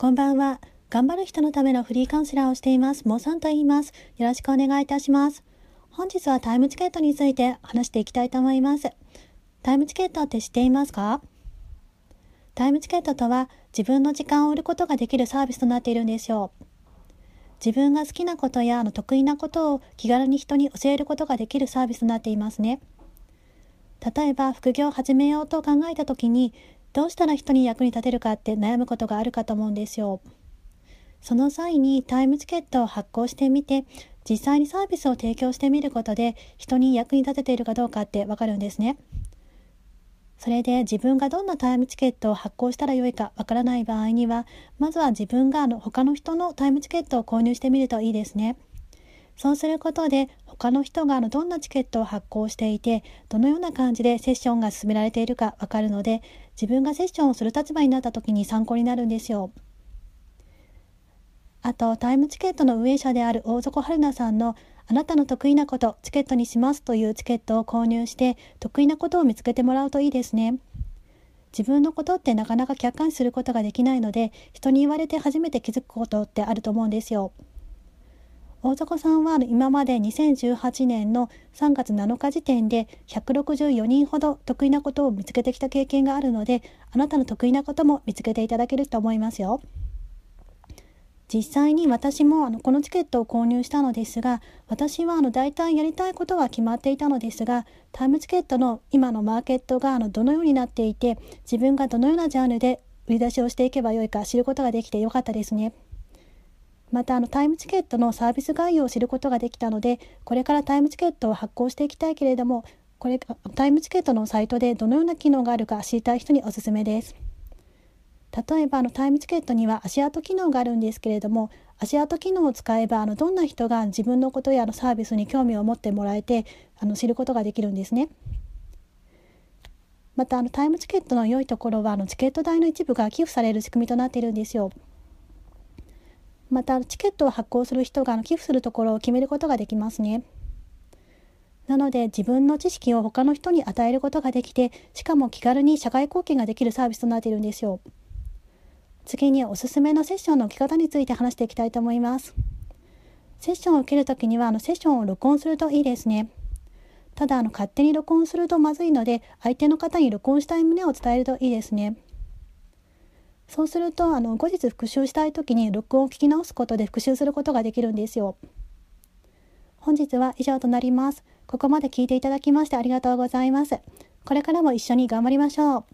こんばんは。頑張る人のためのフリーカウンセラーをしています。モさんと言います。よろしくお願いいたします。本日はタイムチケットについて話していきたいと思います。タイムチケットって知っていますか？タイムチケットとは自分の時間を売ることができるサービスとなっているんですよ。自分が好きなことやあの得意なことを気軽に人に教えることができるサービスとなっていますね。例えば副業を始めようと考えた時にどうしたら人に役に立てるかって悩むことがあるかと思うんですよ。その際にタイムチケットを発行してみて実際にサービスを提供してみることで人に役に立てているかどうかってわかるんですね。それで自分がどんなタイムチケットを発行したらよいかわからない場合にはまずは自分があの他の人のタイムチケットを購入してみるといいですね。そうすることで他の人があのどんなチケットを発行していてどのような感じでセッションが進められているかわかるので自分がセッションをする立場になった時に参考になるんですよ。あとタイムチケットの運営者である大底春菜さんのあなたの得意なことチケットにしますというチケットを購入して得意なことを見つけてもらうといいですね。自分のことってなかなか客観視することができないので人に言われて初めて気づくことってあると思うんですよ。大迫さんは今まで2018年の3月7日時点で164人ほど得意なことを見つけてきた経験があるのであなたの得意なことも見つけていただけると思いますよ。実際に私もあのこのチケットを購入したのですが私はあの大体やりたいことは決まっていたのですがタイムチケットの今のマーケットがあのどのようになっていて自分がどのようなジャンルで売り出しをしていけばよいか知ることができてよかったですね。またあのタイムチケットのサービス概要を知ることができたのでこれからタイムチケットを発行していきたいけれどもこれタイムチケットのサイトでどのような機能があるか知りたい人におすすめです。例えばあのタイムチケットには足跡機能があるんですけれども足跡機能を使えばあのどんな人が自分のことやのサービスに興味を持ってもらえてあの知ることができるんですね。またあのタイムチケットの良いところはあのチケット代の一部が寄付される仕組みとなっているんですよ。またチケットを発行する人が寄付するところを決めることができますね。なので自分の知識を他の人に与えることができてしかも気軽に社会貢献ができるサービスとなっているんですよ。次におすすめのセッションの受け方について話していきたいと思います。セッションを受けるときにはあのセッションを録音するといいですね。ただあの勝手に録音するとまずいので相手の方に録音したい旨を伝えるといいですね。そうするとあの後日復習したい時に録音を聞き直すことで復習することができるんですよ。本日は以上となります。ここまで聞いていただきましてありがとうございます。これからも一緒に頑張りましょう。